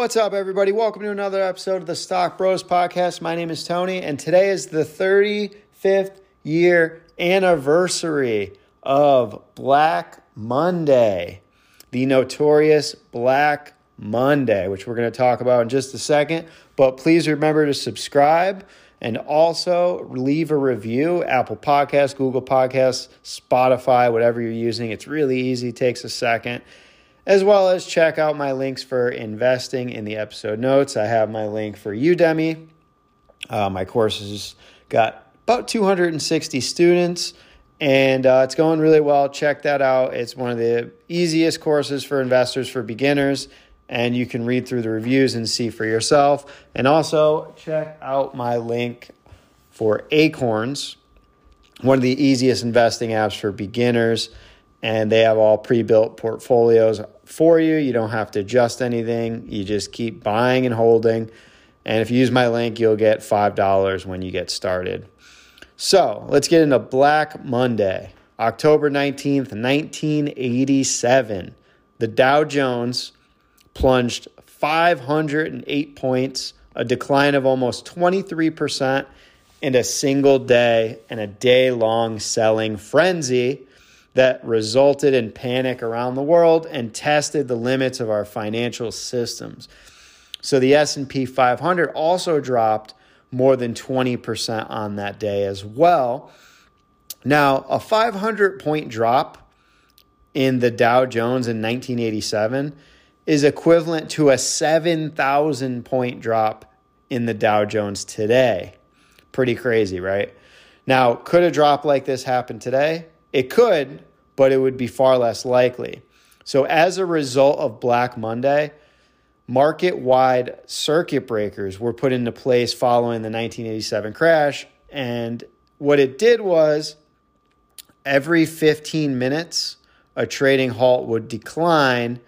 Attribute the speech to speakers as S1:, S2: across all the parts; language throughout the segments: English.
S1: What's up, everybody? Welcome to another episode of the Stock Bros Podcast. My name is Tony, and today is the 35th year anniversary of Black Monday, the notorious Black Monday, which we're going to talk about in just a second. But please remember to subscribe and also leave a review Apple Podcasts, Google Podcasts, Spotify, whatever you're using. It's really easy, takes a second as well as check out my links for investing in the episode notes. I have my link for Udemy. Uh, my has got about 260 students, and uh, it's going really well. Check that out. It's one of the easiest courses for investors for beginners, and you can read through the reviews and see for yourself. And also check out my link for Acorns, one of the easiest investing apps for beginners and they have all pre-built portfolios for you. You don't have to adjust anything. You just keep buying and holding. And if you use my link, you'll get $5 when you get started. So let's get into Black Monday, October 19th, 1987. The Dow Jones plunged 508 points, a decline of almost 23% in a single day and a day long selling frenzy that resulted in panic around the world and tested the limits of our financial systems. So the S&P 500 also dropped more than 20% on that day as well. Now, a 500 point drop in the Dow Jones in 1987 is equivalent to a 7,000 point drop in the Dow Jones today. Pretty crazy, right? Now, could a drop like this happen today? It could, but it would be far less likely. So, as a result of Black Monday, market wide circuit breakers were put into place following the 1987 crash. And what it did was every 15 minutes, a trading halt would decline,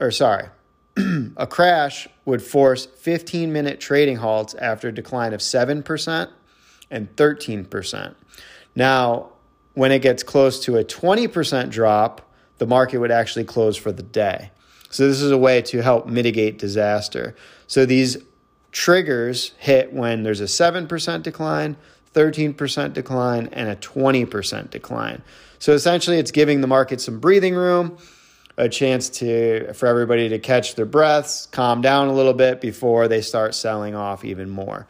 S1: or sorry, a crash would force 15 minute trading halts after a decline of 7% and 13%. Now, when it gets close to a 20% drop, the market would actually close for the day. So, this is a way to help mitigate disaster. So, these triggers hit when there's a 7% decline, 13% decline, and a 20% decline. So, essentially, it's giving the market some breathing room, a chance to for everybody to catch their breaths, calm down a little bit before they start selling off even more.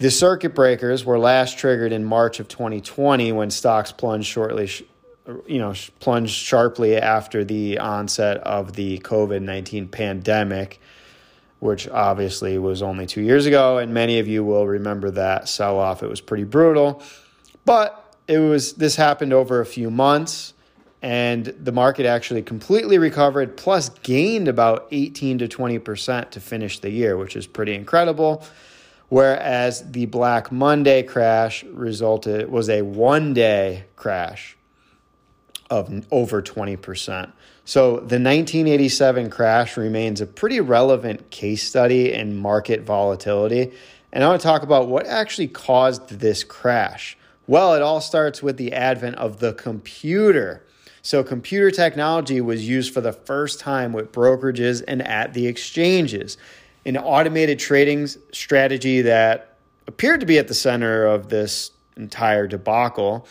S1: The circuit breakers were last triggered in March of 2020 when stocks plunged shortly, you know, plunged sharply after the onset of the COVID 19 pandemic, which obviously was only two years ago. And many of you will remember that sell off. It was pretty brutal. But it was, this happened over a few months and the market actually completely recovered plus gained about 18 to 20% to finish the year, which is pretty incredible whereas the Black Monday crash resulted was a one day crash of over 20%. So the 1987 crash remains a pretty relevant case study in market volatility. And I want to talk about what actually caused this crash. Well, it all starts with the advent of the computer. So, computer technology was used for the first time with brokerages and at the exchanges an automated trading strategy that appeared to be at the center of this entire debacle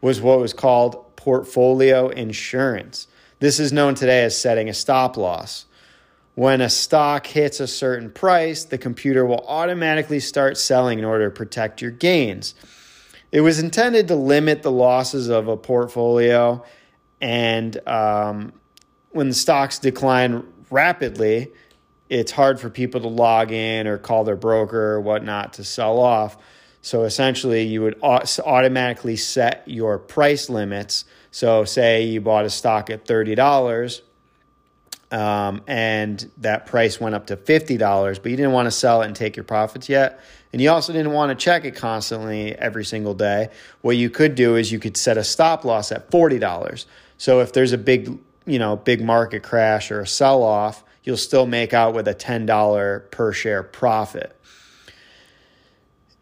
S1: was what was called portfolio insurance. This is known today as setting a stop loss. When a stock hits a certain price, the computer will automatically start selling in order to protect your gains. It was intended to limit the losses of a portfolio, and um, when the stocks decline rapidly, it's hard for people to log in or call their broker or whatnot to sell off. So essentially, you would automatically set your price limits. So, say you bought a stock at $30 um, and that price went up to $50, but you didn't want to sell it and take your profits yet. And you also didn't want to check it constantly every single day. What you could do is you could set a stop loss at $40. So if there's a big, you know, big market crash or a sell off, you'll still make out with a $10 per share profit.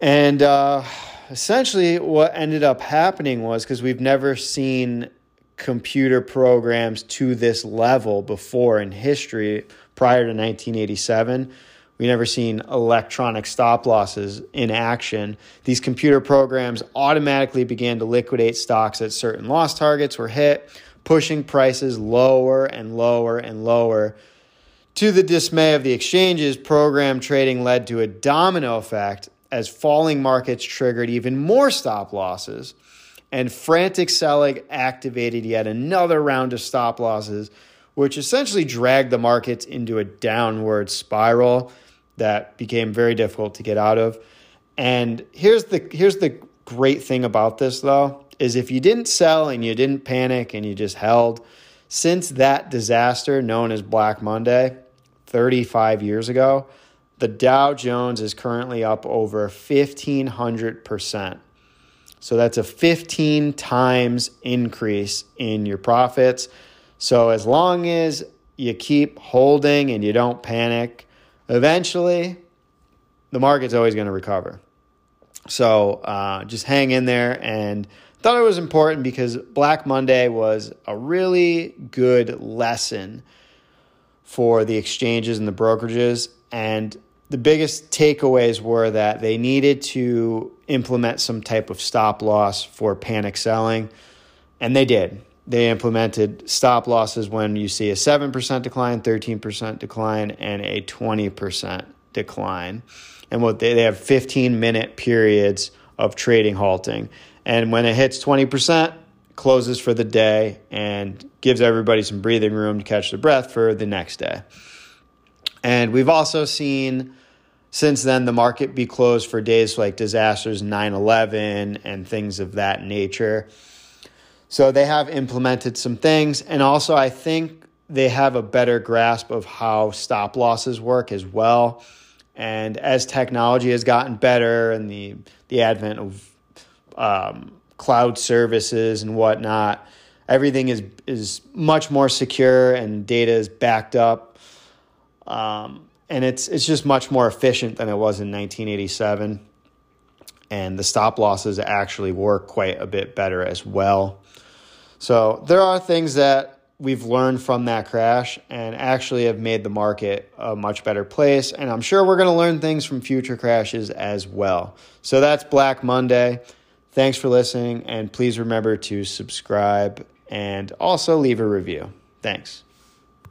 S1: And uh, essentially, what ended up happening was because we've never seen computer programs to this level before in history prior to 1987. We never seen electronic stop losses in action. These computer programs automatically began to liquidate stocks at certain loss targets were hit, pushing prices lower and lower and lower. To the dismay of the exchanges, program trading led to a domino effect as falling markets triggered even more stop losses, and frantic selling activated yet another round of stop losses, which essentially dragged the markets into a downward spiral that became very difficult to get out of. And here's the here's the great thing about this though is if you didn't sell and you didn't panic and you just held since that disaster known as Black Monday 35 years ago, the Dow Jones is currently up over 1500%. So that's a 15 times increase in your profits. So as long as you keep holding and you don't panic, eventually the market's always going to recover. So uh, just hang in there and thought it was important because Black Monday was a really good lesson for the exchanges and the brokerages. And the biggest takeaways were that they needed to implement some type of stop loss for panic selling, and they did. They implemented stop losses when you see a 7% decline, 13% decline, and a 20% decline. And what they, they have 15 minute periods of trading halting. And when it hits 20%, closes for the day and gives everybody some breathing room to catch their breath for the next day. And we've also seen since then the market be closed for days like disasters 9-11 and things of that nature so they have implemented some things and also i think they have a better grasp of how stop losses work as well and as technology has gotten better and the the advent of um, cloud services and whatnot everything is is much more secure and data is backed up. Um, and it's it's just much more efficient than it was in 1987 and the stop losses actually work quite a bit better as well. So there are things that we've learned from that crash and actually have made the market a much better place. And i'm sure we're going to learn things from future crashes as well. So that's black monday thanks for listening and please remember to subscribe and also leave a review. Thanks